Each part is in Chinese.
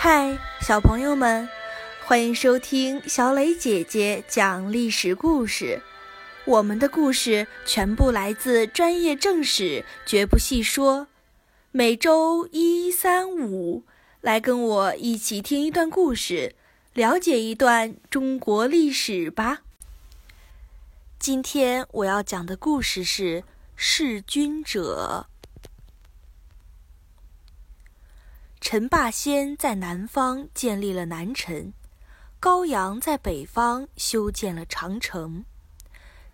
嗨，小朋友们，欢迎收听小磊姐姐讲历史故事。我们的故事全部来自专业正史，绝不细说。每周一、三、五，来跟我一起听一段故事，了解一段中国历史吧。今天我要讲的故事是弑君者。陈霸先在南方建立了南陈，高阳在北方修建了长城。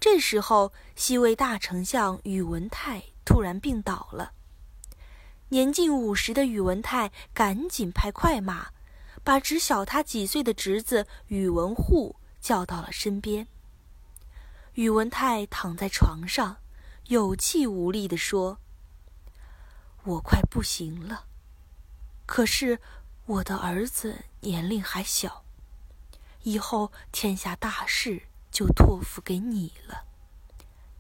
这时候，西魏大丞相宇文泰突然病倒了。年近五十的宇文泰赶紧派快马，把只小他几岁的侄子宇文护叫到了身边。宇文泰躺在床上，有气无力地说：“我快不行了。”可是，我的儿子年龄还小，以后天下大事就托付给你了。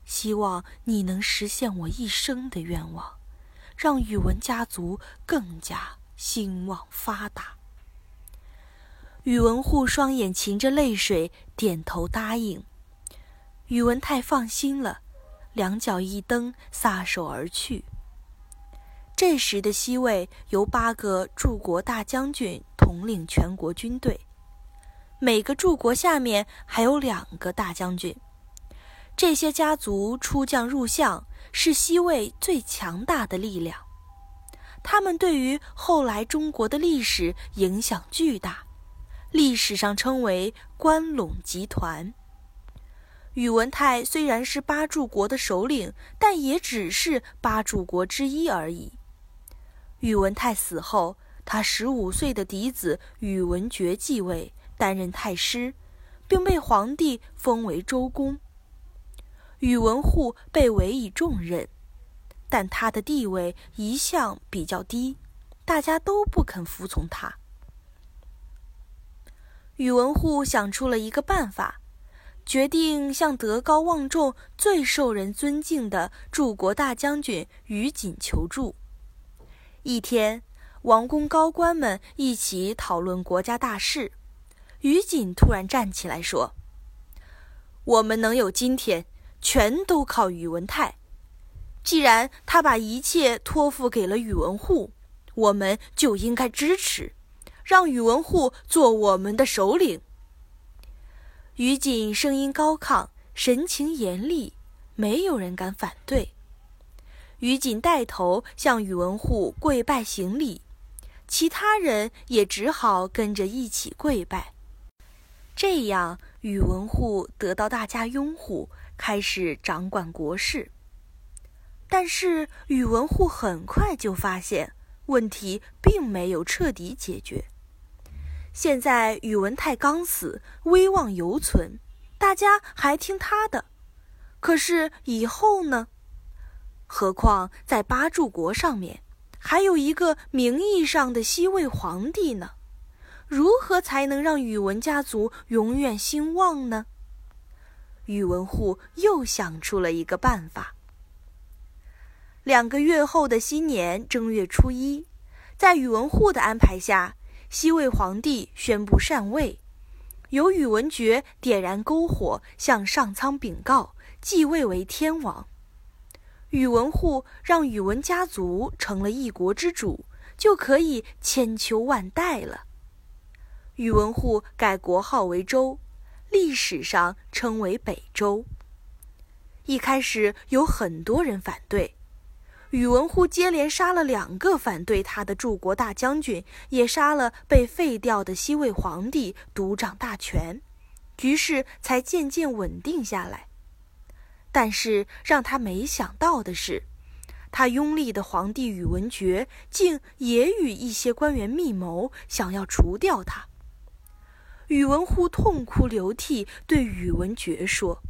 希望你能实现我一生的愿望，让宇文家族更加兴旺发达。宇文护双眼噙着泪水，点头答应。宇文泰放心了，两脚一蹬，撒手而去。这时的西魏由八个柱国大将军统领全国军队，每个柱国下面还有两个大将军。这些家族出将入相，是西魏最强大的力量。他们对于后来中国的历史影响巨大，历史上称为关陇集团。宇文泰虽然是八柱国的首领，但也只是八柱国之一而已。宇文泰死后，他十五岁的嫡子宇文觉继位，担任太师，并被皇帝封为周公。宇文护被委以重任，但他的地位一向比较低，大家都不肯服从他。宇文护想出了一个办法，决定向德高望重、最受人尊敬的柱国大将军于锦求助。一天，王公高官们一起讨论国家大事。于锦突然站起来说：“我们能有今天，全都靠宇文泰。既然他把一切托付给了宇文护，我们就应该支持，让宇文护做我们的首领。”于锦声音高亢，神情严厉，没有人敢反对。于锦带头向宇文护跪拜行礼，其他人也只好跟着一起跪拜。这样，宇文护得到大家拥护，开始掌管国事。但是，宇文护很快就发现问题并没有彻底解决。现在，宇文泰刚死，威望犹存，大家还听他的。可是以后呢？何况在八柱国上面，还有一个名义上的西魏皇帝呢？如何才能让宇文家族永远兴旺呢？宇文护又想出了一个办法。两个月后的新年正月初一，在宇文护的安排下，西魏皇帝宣布禅位，由宇文觉点燃篝火，向上苍禀告，继位为天王。宇文护让宇文家族成了一国之主，就可以千秋万代了。宇文护改国号为周，历史上称为北周。一开始有很多人反对，宇文护接连杀了两个反对他的柱国大将军，也杀了被废掉的西魏皇帝，独掌大权，局势才渐渐稳定下来。但是让他没想到的是，他拥立的皇帝宇文觉竟也与一些官员密谋，想要除掉他。宇文护痛哭流涕，对宇文觉说：“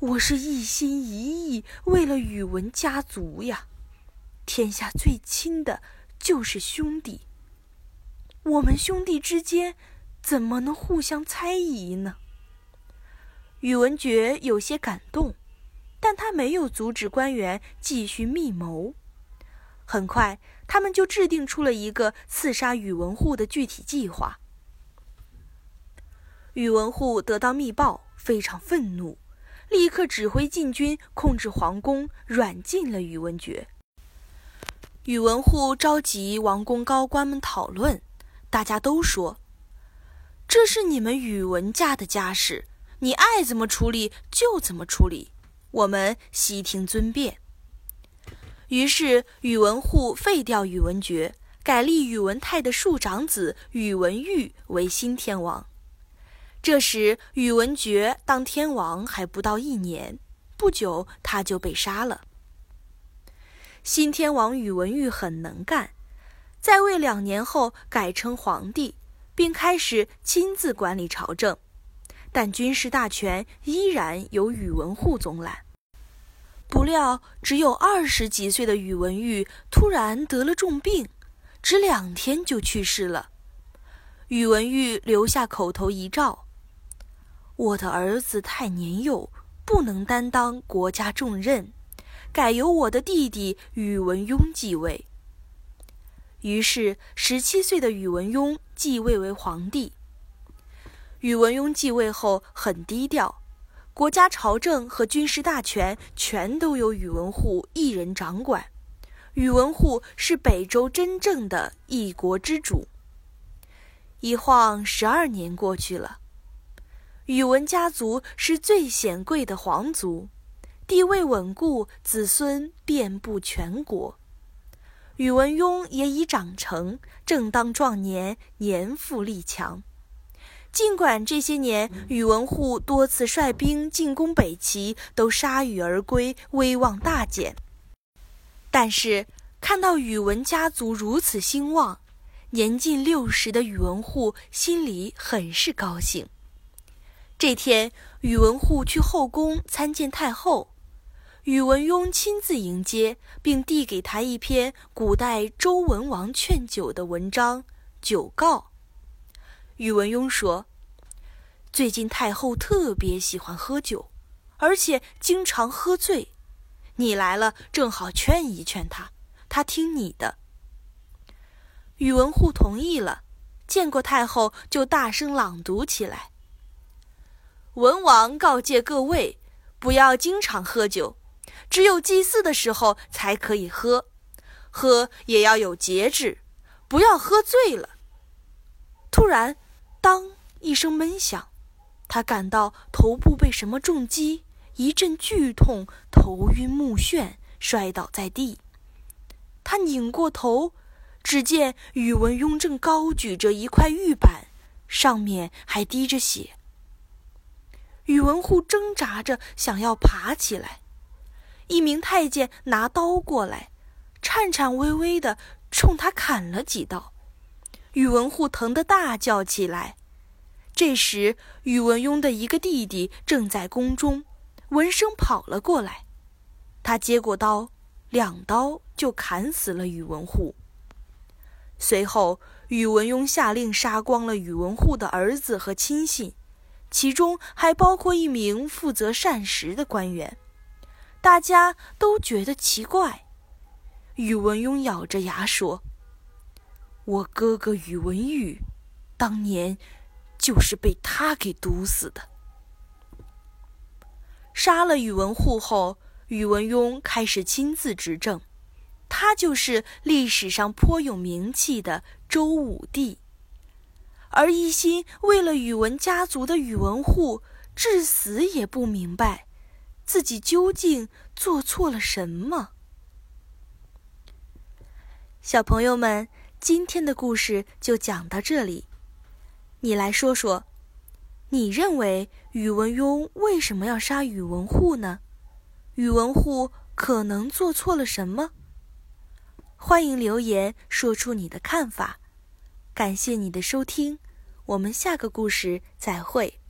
我是一心一意为了宇文家族呀，天下最亲的就是兄弟，我们兄弟之间怎么能互相猜疑呢？”宇文觉有些感动，但他没有阻止官员继续密谋。很快，他们就制定出了一个刺杀宇文护的具体计划。宇文护得到密报，非常愤怒，立刻指挥禁军控制皇宫，软禁了宇文觉。宇文护召集王宫高官们讨论，大家都说：“这是你们宇文家的家事，你爱怎么处理就怎么处理，我们悉听尊便。”于是宇文护废掉宇文觉，改立宇文泰的庶长子宇文毓为新天王。这时宇文觉当天王还不到一年，不久他就被杀了。新天王宇文毓很能干，在位两年后改称皇帝，并开始亲自管理朝政，但军事大权依然由宇文护总揽。不料，只有二十几岁的宇文毓突然得了重病，只两天就去世了。宇文毓留下口头遗诏：“我的儿子太年幼，不能担当国家重任。”改由我的弟弟宇文邕继位。于是，十七岁的宇文邕继位为皇帝。宇文邕继位后很低调，国家朝政和军事大权全都由宇文护一人掌管。宇文护是北周真正的一国之主。一晃十二年过去了，宇文家族是最显贵的皇族。地位稳固，子孙遍布全国。宇文邕也已长成，正当壮年，年富力强。尽管这些年宇文护多次率兵进攻北齐，都铩羽而归，威望大减，但是看到宇文家族如此兴旺，年近六十的宇文护心里很是高兴。这天，宇文护去后宫参见太后。宇文邕亲自迎接，并递给他一篇古代周文王劝酒的文章《酒告》。宇文邕说：“最近太后特别喜欢喝酒，而且经常喝醉。你来了，正好劝一劝她，她听你的。”宇文护同意了，见过太后就大声朗读起来：“文王告诫各位，不要经常喝酒。”只有祭祀的时候才可以喝，喝也要有节制，不要喝醉了。突然，当一声闷响，他感到头部被什么重击，一阵剧痛，头晕目眩，摔倒在地。他拧过头，只见宇文邕正高举着一块玉板，上面还滴着血。宇文护挣扎着想要爬起来。一名太监拿刀过来，颤颤巍巍地冲他砍了几刀。宇文护疼得大叫起来。这时，宇文邕的一个弟弟正在宫中，闻声跑了过来。他接过刀，两刀就砍死了宇文护。随后，宇文邕下令杀光了宇文护的儿子和亲信，其中还包括一名负责膳食的官员。大家都觉得奇怪，宇文邕咬着牙说：“我哥哥宇文毓，当年就是被他给毒死的。”杀了宇文护后，宇文邕开始亲自执政，他就是历史上颇有名气的周武帝。而一心为了宇文家族的宇文护，至死也不明白。自己究竟做错了什么？小朋友们，今天的故事就讲到这里。你来说说，你认为宇文邕为什么要杀宇文护呢？宇文护可能做错了什么？欢迎留言说出你的看法。感谢你的收听，我们下个故事再会。